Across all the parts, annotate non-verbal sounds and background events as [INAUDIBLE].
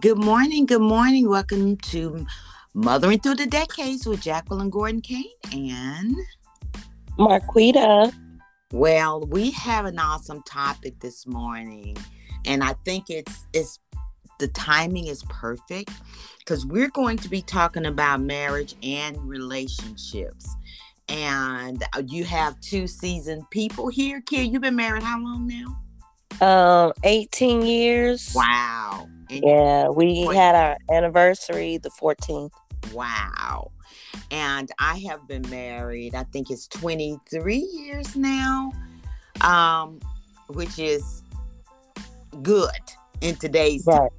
Good morning. Good morning. Welcome to Mothering Through the Decades with Jacqueline Gordon Kane and Marquita. Well, we have an awesome topic this morning, and I think it's it's the timing is perfect because we're going to be talking about marriage and relationships. And uh, you have two seasoned people here. Kid, you've been married how long now? Um, 18 years. Wow. And yeah, we had our anniversary the 14th. Wow. And I have been married, I think it's 23 years now, um, which is good in today's right.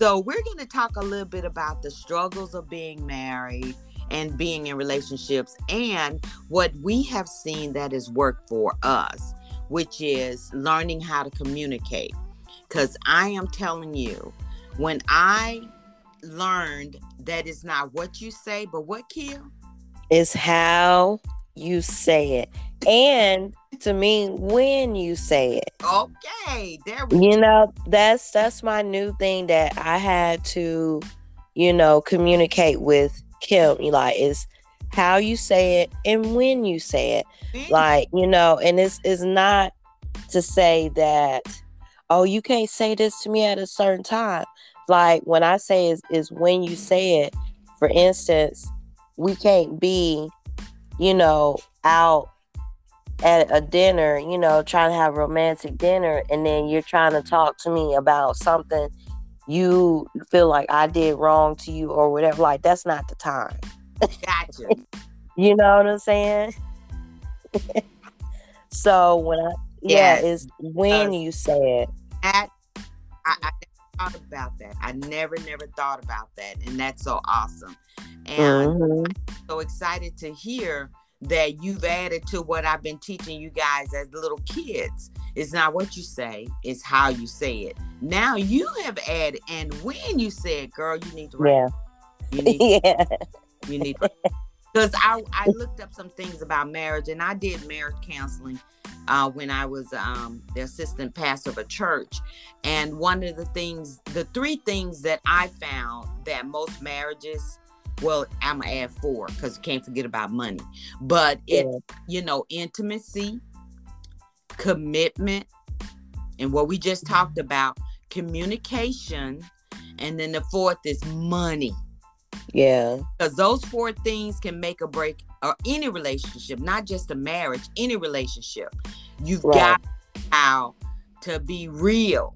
So, we're going to talk a little bit about the struggles of being married and being in relationships and what we have seen that has worked for us, which is learning how to communicate. Because I am telling you, when I learned that it's not what you say, but what kill? Is how you say it. And to me, when you say it. Okay. There we You know, that's that's my new thing that I had to, you know, communicate with Kim. Like is how you say it and when you say it. Like, you know, and it's is not to say that, oh, you can't say this to me at a certain time like when I say is is when you say it. For instance, we can't be, you know, out at a dinner, you know, trying to have romantic dinner, and then you're trying to talk to me about something you feel like I did wrong to you or whatever. Like that's not the time. Gotcha. [LAUGHS] you know what I'm saying? [LAUGHS] so when I yes. yeah, it's when uh, you say it. At I, I thought about that. I never, never thought about that. And that's so awesome. And mm-hmm. I'm so excited to hear that you've added to what I've been teaching you guys as little kids. It's not what you say, it's how you say it. Now you have added, and when you said, girl, you need to write. Yeah. You need, [LAUGHS] yeah. You need because I, I looked up some things about marriage and I did marriage counseling uh, when I was um, the assistant pastor of a church. And one of the things, the three things that I found that most marriages, well, I'm gonna add four because you can't forget about money, but it, yeah. you know, intimacy, commitment, and what we just talked about, communication, and then the fourth is money. Yeah. Because those four things can make a break or any relationship, not just a marriage, any relationship. You've right. got how to be real.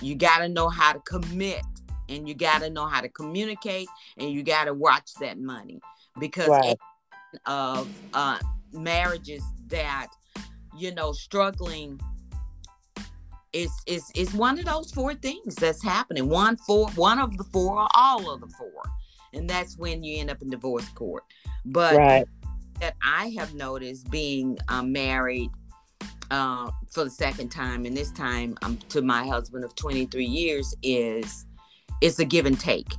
You got to know how to commit and you got to know how to communicate and you got to watch that money because right. of uh, marriages that you know struggling is is is one of those four things that's happening one four one of the four or all of the four and that's when you end up in divorce court. But right. that I have noticed being um, married uh, for the second time, and this time um, to my husband of 23 years, is it's a give and take.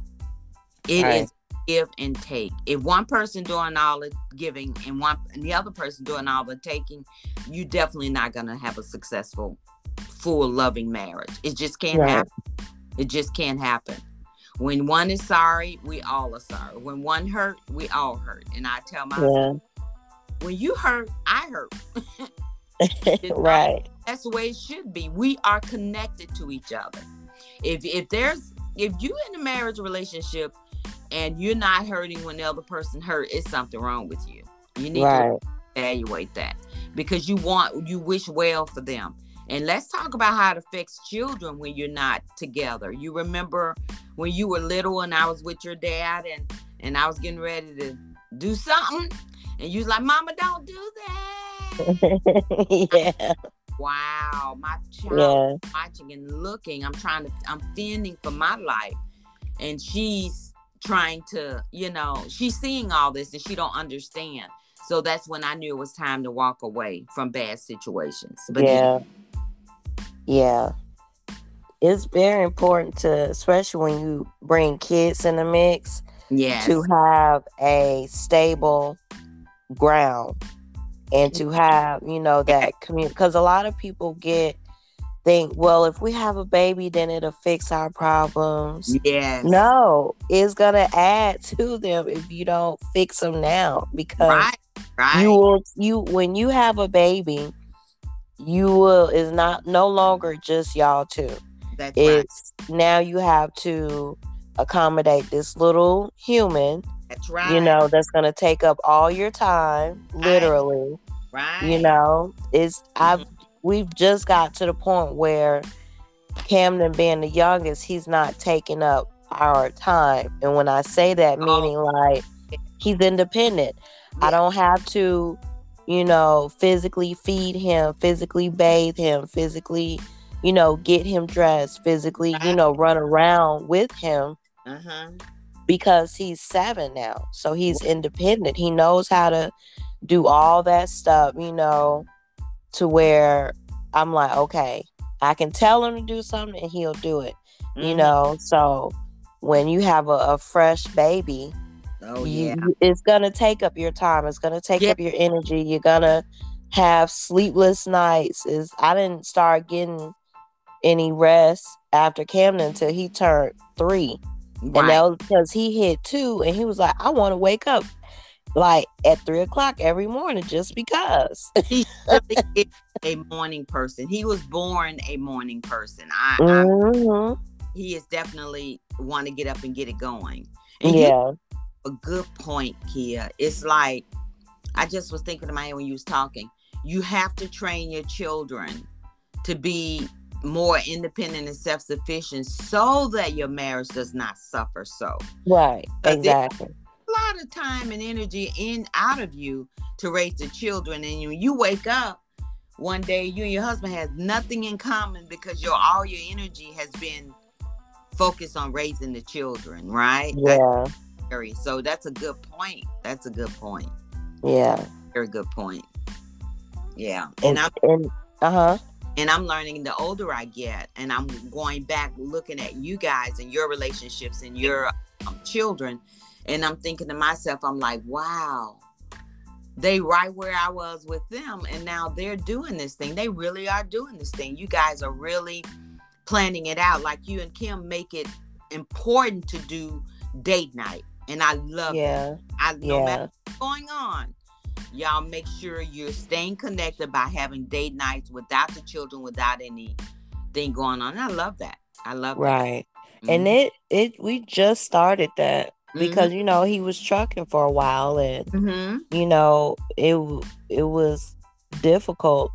It right. is give and take. If one person doing all the giving and one and the other person doing all the taking, you definitely not gonna have a successful, full loving marriage. It just can't right. happen. It just can't happen. When one is sorry, we all are sorry. When one hurt, we all hurt. And I tell my yeah. when you hurt, I hurt. [LAUGHS] right. That's the way it should be. We are connected to each other. If if there's if you in a marriage relationship and you're not hurting when the other person hurt, it's something wrong with you. You need right. to evaluate that because you want you wish well for them. And let's talk about how it affects children when you're not together. You remember when you were little and I was with your dad and and I was getting ready to do something and you was like, "Mama, don't do that." [LAUGHS] yeah. Wow, my child yeah. watching and looking. I'm trying to. I'm fending for my life, and she's trying to. You know, she's seeing all this and she don't understand. So that's when I knew it was time to walk away from bad situations. But yeah, yeah it's very important to, especially when you bring kids in the mix, yes. to have a stable ground and to mm-hmm. have, you know, that community. Because a lot of people get think, well, if we have a baby, then it'll fix our problems. Yes. No, it's gonna add [LAUGHS] to them if you don't fix them now because Right. Right. you will you when you have a baby, you will is not no longer just y'all two. That's right. It's now you have to accommodate this little human, That's right. you know, that's gonna take up all your time, literally. Right. You know, it's mm-hmm. I've we've just got to the point where Camden being the youngest, he's not taking up our time. And when I say that, Oh. meaning like he's independent. I don't have to, you know, physically feed him, physically bathe him, physically, you know, get him dressed, physically, you know, run around with him Uh-huh. because he's seven now. So he's independent. He knows how to do all that stuff, you know, to where I'm like, okay, I can tell him to do something and he'll do it, you Mhm. know. So when you have a, a fresh baby, Oh yeah. you- it's gonna take up your time. It's gonna take Yeah. up your energy. You're gonna have sleepless nights. Is I didn't start getting any rest after Camden until he turned three. And that was because he hit two and he was like, I want to wake up like at three o'clock every morning just because. [LAUGHS] he really a morning person. He was born a morning person. I, I Mhm. he is definitely want to get up and get it going. And Yeah. A good point, Kia. It's like I just was thinking in my head when you was talking. You have to train your children to be more independent and self-sufficient so that your marriage does not suffer so Right. Exactly. a lot of time and energy in out of you to raise the children and when you wake up one day you and your husband has nothing in common because your all your energy has been focused on raising the children right Yeah. So that's a good point. That's a good point. Yeah. very good point. Yeah. And, and i'm uh huh. and i'm learning the older i get and i'm going back looking at you guys and your relationships and your um, children and i'm thinking to myself i'm like wow. They right where i was with them and now they're doing this thing. They really are doing this thing. You guys are really planning it out. Like you and kim make it important to do date night and i love that Yeah. i no matter what's going on y'all make sure you're staying connected by having date nights without the children without anything going on i love that i love Right. that And Mhm. it it we just started that because you know he was trucking for a while and Mhm. you know it it was difficult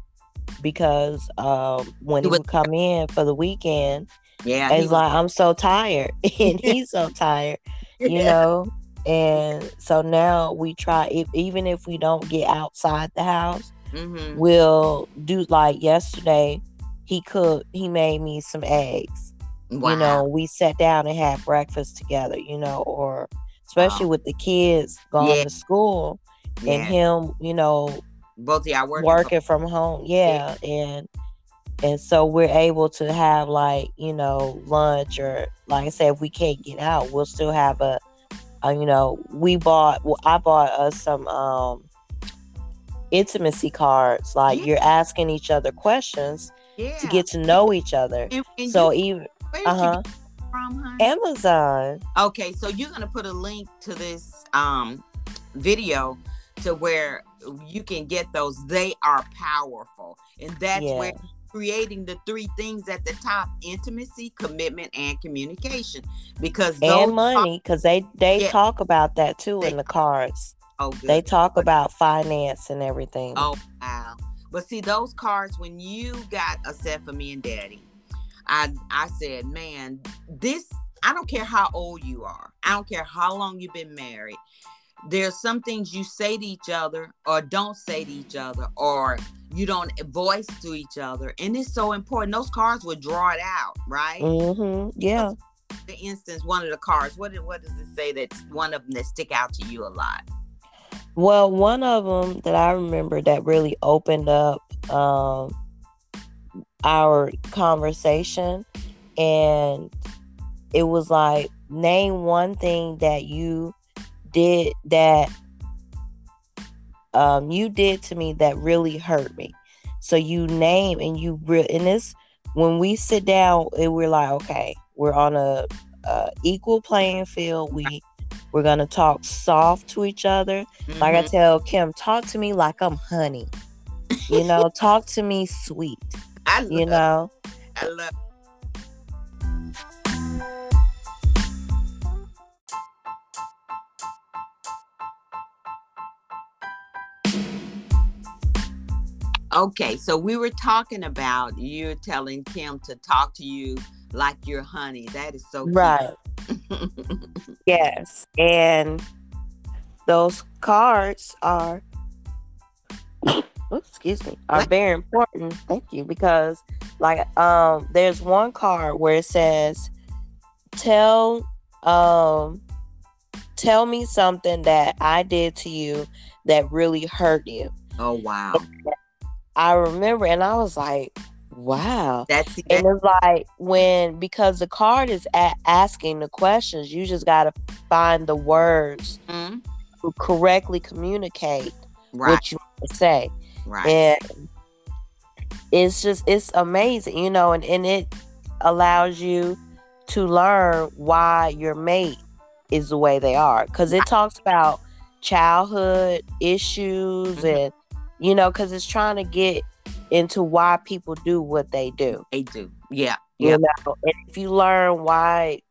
because um when he would come in for the weekend yeah it's was- like i'm so tired [LAUGHS] and he's so tired [LAUGHS] you know and so now we try if, even if we don't get outside the house Mhm. we'll do like yesterday he cooked he made me some eggs wow. you know we sat down and had breakfast together you know or especially Wow. with the kids going Yeah. to school and yeah. him you know both of y'all working, working from home yeah and and so we're able to have like you know lunch or like i said if we can't get out we'll still have a, a you know we bought well i bought us some um intimacy cards like Yeah. you're asking each other questions yeah. to get to know each other and, and so you, even uh-huh from amazon Okay, so you're gonna put a link to this um video to where you can get those. They are powerful, and that's yeah where creating the three things at the top: intimacy, commitment, and communication. Because and money because they they Yeah. talk about that too They- in the cards oh, good. they talk about finance and everything Oh wow! But see those cards when you got a set for me and Daddy, I I said, man, this I don't care how old you are. I don't care how long you've been married. There's some things you say to each other or don't say to each other or you don't voice to each other. And it's so important. Those cards would draw it out, right? hmm yeah For instance, one of the cards, what, what does it say that's one of them that stick out to you a lot? Well, one of them that I remember that really opened up um, our conversation, and it was like, name one thing that you did that um, you did to me that really hurt me. So you name and you re- and this when we sit down, and we're like, okay, we're on a, a equal playing field. We we're gonna talk soft to each other. Mm-hmm. Like I mm-hmm. tell Kim, talk to me like I'm honey. You know, [LAUGHS] talk to me sweet. I love, you know. I love. Okay, so we were talking about you telling Kim to talk to you like you're honey. That is so right. [LAUGHS] yes, and those cards are, oops, excuse me, are what? very important. Thank you because, like, um, there's one card where it says, "Tell, um, tell me something that I did to you that really hurt you." Oh wow! I remember, and I was like, wow. That's and it's like when because the card is asking the questions, you just got to find the words mm-hmm. to correctly communicate right. what you want to say. Right. And it's just it's amazing, you know, and, and it allows you to learn why your mate is the way they are. Cause it talks about childhood issues mm-hmm. and you know, because it's trying to get into why people do what they do. They do, yeah, yeah. You know, and if you learn why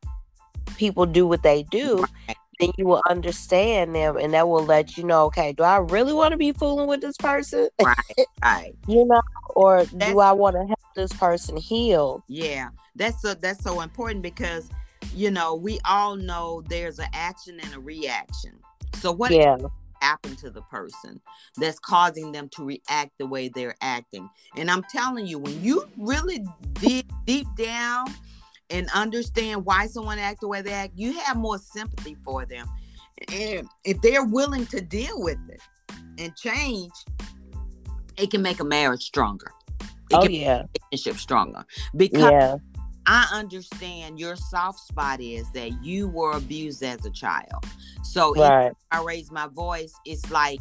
people do what they do, right. then you will understand them, and that will let you know, okay, do I really want to be fooling with this person? Right, [LAUGHS] right. you know, or that's, do I want to help this person heal? Yeah, that's so that's so important because you know we all know there's an action and a reaction. So what? Yeah happened to the person that's causing them to react the way they're acting. And I'm telling you, when you really dig deep down and understand why someone act the way they act, you have more sympathy for them. And if they're willing to deal with it and change, it can make a marriage stronger. It oh, can yeah. make a relationship stronger. Because yeah. I understand your soft spot is that you were abused as a child. So right. if I raise my voice, it's like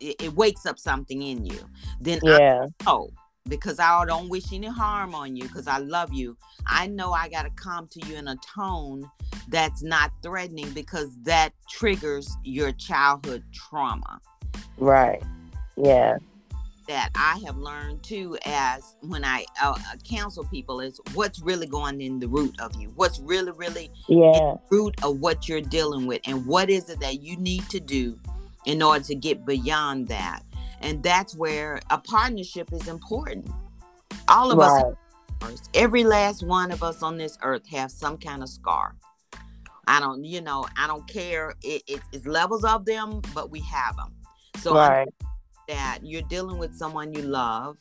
it, it wakes up something in you. Then yeah. I know because I don't wish any harm on you because I love you. I know I got to come to you in a tone that's not threatening because that triggers your childhood trauma. Right. Yeah that I have learned too as when I uh, uh, counsel people is what's really going in the root of you. What's really, really yeah. root of what you're dealing with, and what is it that you need to do in order to get beyond that. And that's where a partnership is important. All of right. us, every last one of us on this earth, have some kind of scar. I don't, you know, I don't care. It, it, it's levels of them, but we have them. So right that you're dealing with someone you love,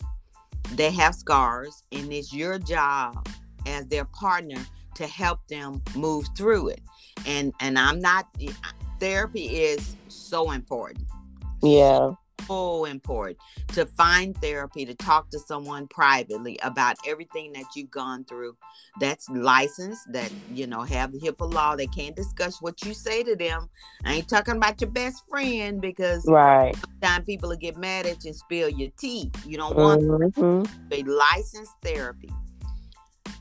they have scars, and it's your job as their partner to help them move through it. And and I'm not therapy is so important. Yeah so important to find therapy to talk to someone privately about everything that you've gone through. That's licensed that you know have the HIPAA law. They can't discuss what you say to them. I ain't talking about your best friend because right. sometimes people will get mad at you and spill your tea. You don't want mm-hmm. a licensed therapy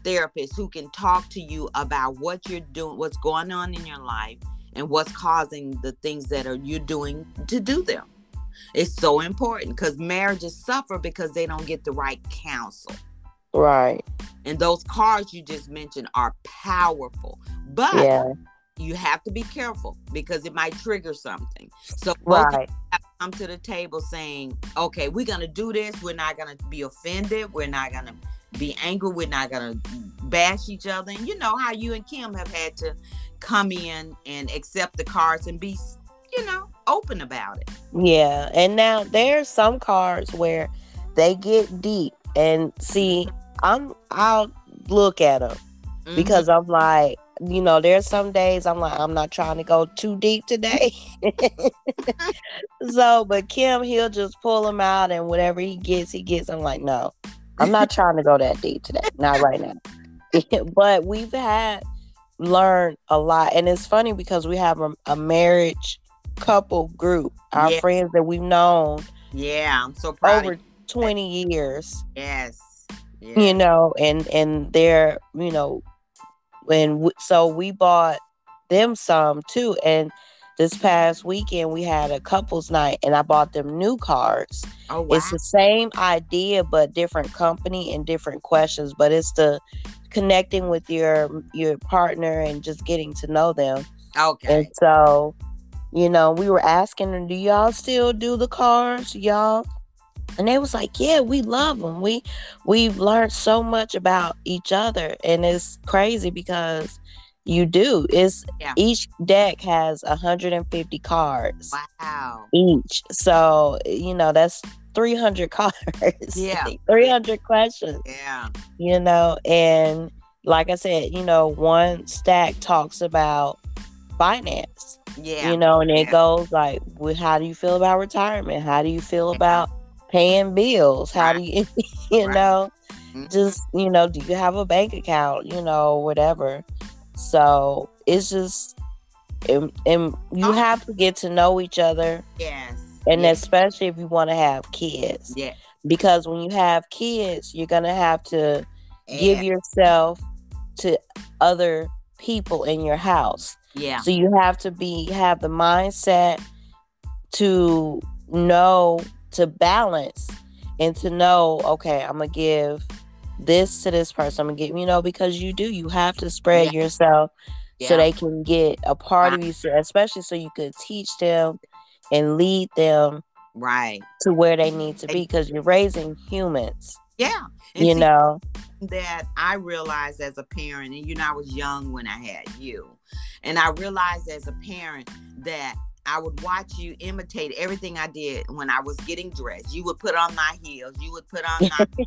therapist who can talk to you about what you're doing what's going on in your life and what's causing the things that are you doing to do them it's so important because marriages suffer because they don't get the right counsel. Right. And those cards you just mentioned are powerful. But yeah. you have to be careful because it might trigger something. So right. come to the table saying, okay, we're gonna do this. We're not gonna be offended. We're not gonna be angry. We're not gonna bash each other. And you know how you and Kim have had to come in and accept the cards and be you know, open about it. Yeah. And now there's some cards where they get deep and see, I'm I'll look at them mm-hmm. because I'm like, you know, there's some days I'm like, I'm not trying to go too deep today. [LAUGHS] so, but Kim, he'll just pull them out and whatever he gets, he gets. I'm like, no, I'm not trying to go that deep today. Not right now. [LAUGHS] but we've had learned a lot. And it's funny because we have a, a marriage couple group, our yeah. friends that we've known. Yeah, I'm so proud. Over 20 years. Yes. yeah. you know, and and they're you know, and w- so we bought them some too, and this past weekend we had a couples night and I bought them new cards. Oh, wow. It's the same idea but different company and different questions, but it's the connecting with your your partner and just getting to know them. Okay. And so, you know, we were asking them, do y'all still do the cards, y'all? And they was like, yeah, we love them. We we've learned so much about each other, and it's crazy because you do. It's yeah. each deck has 150 cards. Wow. Each. So, you know, that's 300 [LAUGHS] cards. Yeah. 300 questions. Yeah. You know, and like I said, you know, one stack talks about finance. Yeah. You know, and it yeah. goes like, well, how do you feel about retirement? How do you feel about paying bills? How do you, [LAUGHS] you right. know, mm-hmm. just, you know, do you have a bank account? You know, whatever. So it's just, and, and you oh. have to get to know each other. Yes. And yes. especially if you want to have kids. Yeah. Because when you have kids, you're going to have to yeah. give yourself to other people in your house. Yeah. So you have to be have the mindset to know to balance and to know, okay, I'm gonna give this to this person. I'm gonna give you know because you do you have to spread yeah. yourself yeah. so they can get a part of you, so, especially so you could teach them and lead them right to where they need to be because you're raising humans. Yeah, and you see, know that I realized as a parent, and you know I was young when I had you, and I realized as a parent that I would watch you imitate everything I did when I was getting dressed. You would put on my heels. You would put on my [LAUGHS]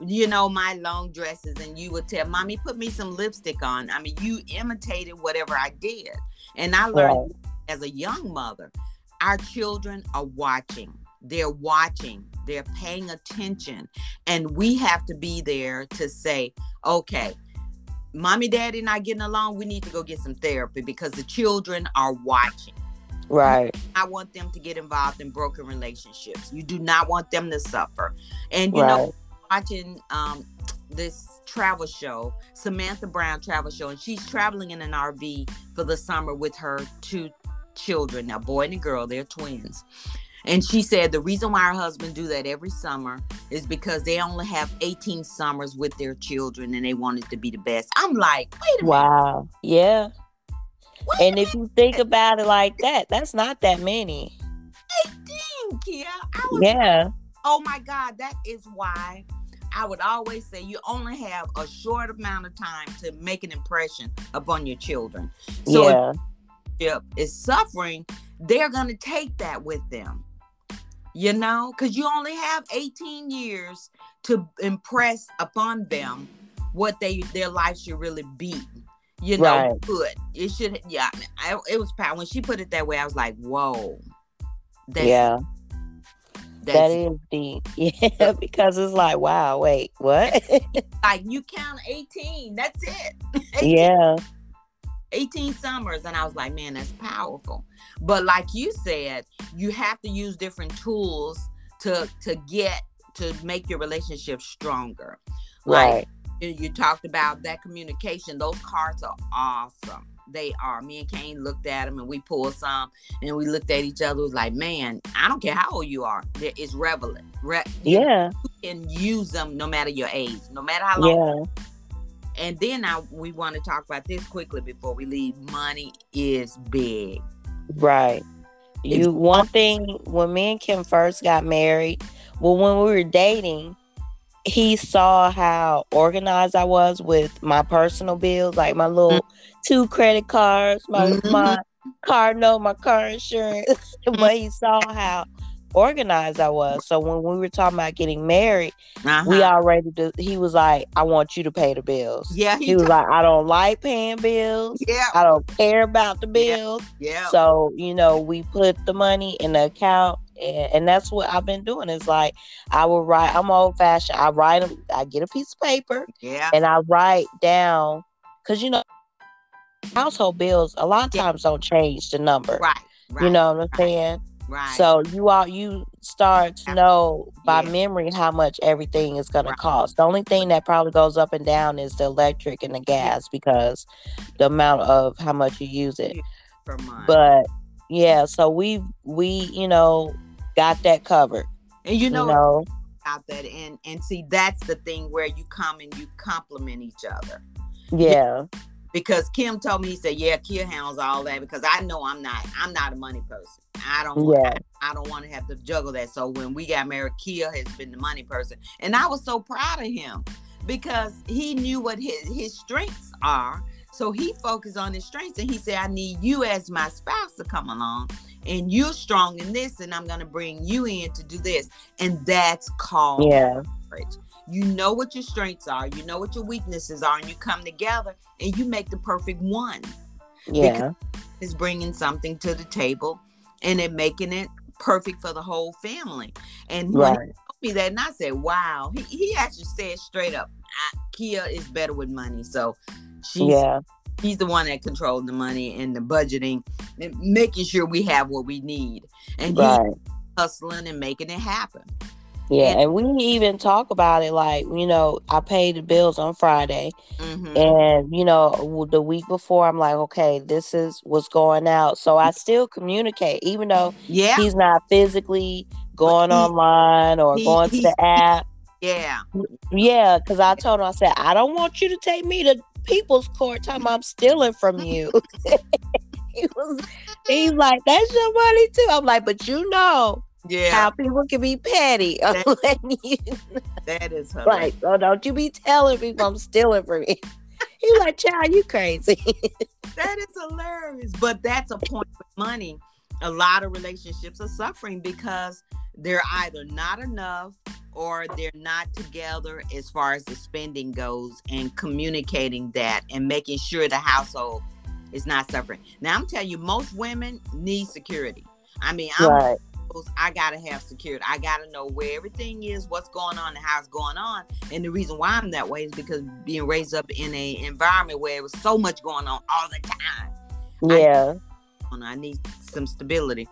you know, my long dresses, and you would tell mommy, put me some lipstick on. I mean, you imitated whatever I did. And I learned as a young mother, our children are watching. They're watching, they're paying attention. And we have to be there to say, okay, mommy, daddy not getting along. We need to go get some therapy because the children are watching. Right. I want them to get involved in broken relationships. You do not want them to suffer. And you right. know, watching um, this travel show, Samantha Brown travel show, and she's traveling in an RV for the summer with her two children, now boy and a girl, they're twins. And she said the reason why her husband do that every summer is because they only have 18 summers with their children and they want it to be the best. I'm like, wait a wow. minute. Wow. Yeah. Wait and if you think about it like that, that's not that many. 18, Kia. yeah. Oh my God, that is why I would always say you only have a short amount of time to make an impression upon your children. So yeah. if is suffering, they're going to take that with them. You know, because you only have 18 years to impress upon them what they their life should really be. You know, right. good. It should, yeah. I, it was power when she put it that way. I was like, whoa. That's, yeah that's, that is deep. [LAUGHS] Yeah, because it's like, wow, wait, what? [LAUGHS] like you count 18. That's it. [LAUGHS] 18, yeah. 18 summers. And I was like, man, that's powerful. But like you said, you have to use different tools to to get to make your relationship stronger. Like right. you talked about that communication. Those cards are awesome they are. Me and Kane looked at them and we pulled some and we looked at each other. was like, man, I don't care how old you are. It's relevant. Re- yeah. You can use them no matter your age, no matter how long. Yeah. And then I we want to talk about this quickly before we leave. Money is big. Right. You one thing when me and Kim first got married, well, when we were dating, he saw how organized I was with my personal bills, like my little mm-hmm. two credit cards, my mm-hmm. my car note, my car insurance. [LAUGHS] but he saw how organized I was. So when we were talking about getting married, uh-huh. we already do, he was like, I want you to pay the bills. Yeah. He, he was like, I don't like paying bills. Yeah. I don't care about the bills. Yeah. yeah. So, you know, we put the money in the account and, and that's what I've been doing. Is like I will write. I'm old fashioned. I write. I get a piece of paper. Yeah. And I write down because you know household bills a lot of times don't change the number. Right. Right. You know what I'm saying? Right. So you all you start to know by Yeah. memory how much everything is going Right. to cost. The only thing that probably goes up and down is the electric and the gas because the amount of how much you use it. But yeah, so we we you know got that covered. and you You know, know, about that and and see that's the thing where you come and you compliment each other. yeah, because Kim told me he said, "Yeah, Kia handles all that." Because I know I'm not. I'm not a money person. I don't. want- Yeah. I don't want to have to juggle that. So when we got married, Kia has been the money person, and I was so proud of him because he knew what his his strengths are. So he focused on his strengths, and he said, "I need you as my spouse to come along, and you're strong in this, and I'm going to bring you in to do this." And that's called yeah, marriage. You know what your strengths are, you know what your weaknesses are, and you come together and you make the perfect one. yeah, Is bringing something to the table and it making it perfect for the whole family. And when right, he told me that, and I said, "Wow," he, he actually said straight up, "Kia is better with money." So she's yeah, he's the one that controls the money and the budgeting and making sure we have what we need, and he's right. hustling and making it happen. Yeah, And- and we even talk about it like, you know, I paid the bills on Friday Mhm. and you know, the week before I'm like, okay, this is what's going out. So I still communicate even though Yeah, he's not physically going he- online or he- going to the app. yeah. Yeah, because I told him, I said, I don't want you to take me to people's court time I'm stealing from [LAUGHS] you. [LAUGHS] he was he's like, That's your money too. I'm like, but you know Yeah, how people can be petty. [LAUGHS] That- you that is hilarious. like, oh don't you be telling people I'm stealing from you. [LAUGHS] He's like, child, you crazy. [LAUGHS] That is hilarious. But that's a point with money. A lot of relationships are suffering because they're either not enough or they're not together as far as the spending goes and communicating that and making sure the household is not suffering. Now I'm telling you, most women need security. I mean, I'm right. I gotta have security. I gotta know where everything is, what's going on, and how it's going on. And the reason why I'm that way is because being raised up in a environment where it was so much going on all the time. Yeah. and I need some stability.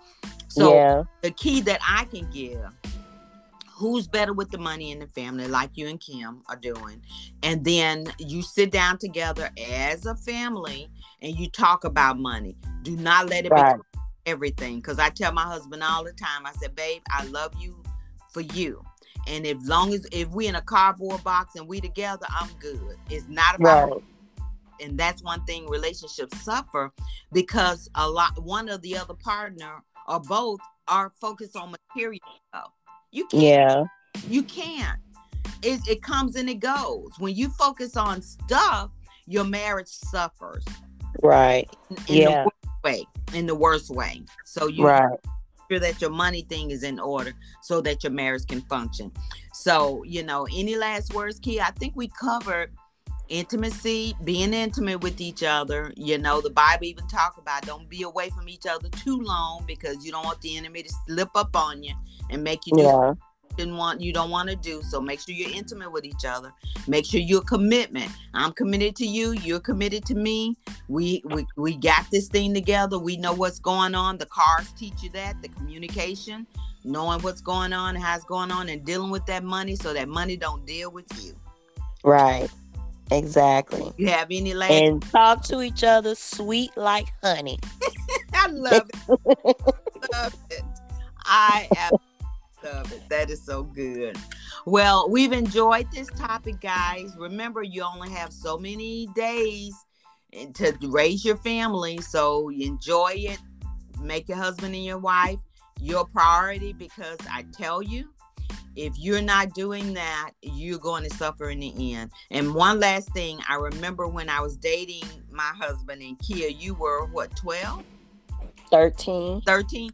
So yeah. the key that I can give, who's better with the money in the family, like you and Kim are doing, and then you sit down together as a family and you talk about money. Do not let it Right. become everything. Because I tell my husband all the time, I said, babe, I love you for you. And as long as if we in a cardboard box and we together, I'm good. It's not about Right. and that's one thing relationships suffer because a lot one of the other partner or both are focused on material stuff. You can't Yeah. you can't. It, it comes and it goes. When you focus on stuff, your marriage suffers Right. Yeah. the way. In the worst way. So you Right. sure that your money thing is in order so that your marriage can function. So, you know, any last words, Kia? I think we covered intimacy, being intimate with each other. You know, the Bible even talk about don't be away from each other too long because you don't want the enemy to slip up on you and make you do Yeah. Didn't want you don't want to do so make sure you're intimate with each other. Make sure you're commitment. I'm committed to you you're committed to me. We we, we got this thing together. We know what's going on. The cars teach you that the communication knowing what's going on how it's going on and dealing with that money so that money don't deal with you. Right. Exactly. you have any last And talk to each other sweet like honey. [LAUGHS] i love it. Love it. I absolutely love it. That is so good. Well we've enjoyed this topic guys. Remember you only have so many days eh, to raise your family. So enjoy it. Make your husband and your wife your priority because i tell you if you're not doing that you're going to suffer in the end. And one last thing i remember when i was dating my husband and kia you were what 12 13. 13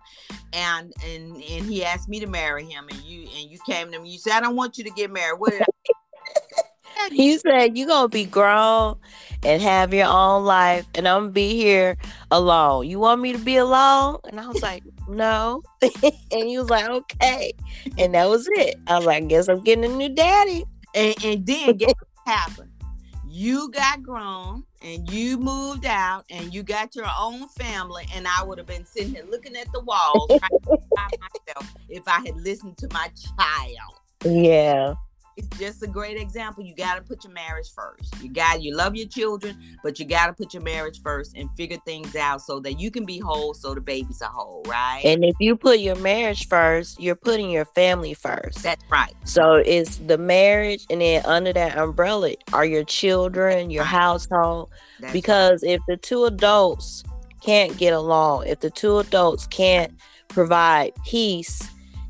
and and and he asked me to marry him and you and you came to me you said i don't want you to get married what did I [LAUGHS] You said you gonna be grown and have your own life, and I'm gonna be here alone. You want me to be alone? And I was like, no. [LAUGHS] and he was like, okay. And that was it. I was like, guess I'm getting a new daddy. and, and then guess what happened you got grown and you moved out and you got your own family, and I would have been sitting here looking at the walls [LAUGHS] myself if I had listened to my child. Yeah it's just a great example. You got to put your marriage first. You got you love your children, but you got to put your marriage first and figure things out so that you can be whole, so the babies are whole, right? And if you put your marriage first, you're putting your family first. That's right. So it's the marriage, and then under that umbrella are your children, your household. That's because right. if the two adults can't get along, if the two adults can't provide peace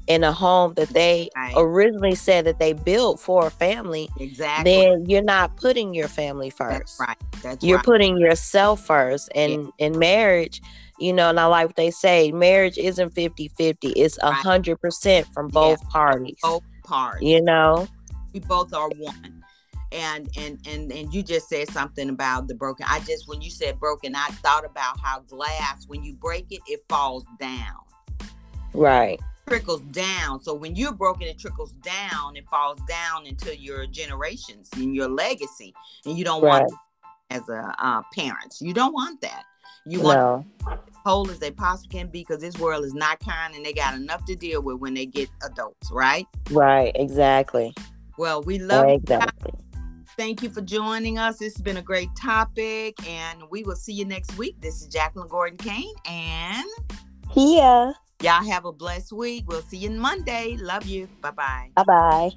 in a home that they right. originally said that they built for a family, exactly, then you're not putting your family first. That's right. That's you're right. putting yourself first. And yeah. in marriage, you know, and I like what they say, marriage isn't 50 50, it's a hundred percent from both yeah. parties. Both parties. You know? We both are one and and and and you just said something about the broken i just when you said broken i thought about how glass when you break it it falls down right trickles down. So when you're broken, it trickles down. It falls down into your generations and your legacy, and you don't right. want as a uh, parents. You don't want that. You want no. whole as they possibly can be because this world is not kind, and they got enough to deal with when they get adults. Right. Right. Exactly. Well, we love exactly. Thank you for joining us. This has been a great topic, and we will see you next week. This is Jacqueline Gordon Kane, and Kia. Y'all have a blessed week. We'll see you Monday. Love you. Bye bye. Bye bye.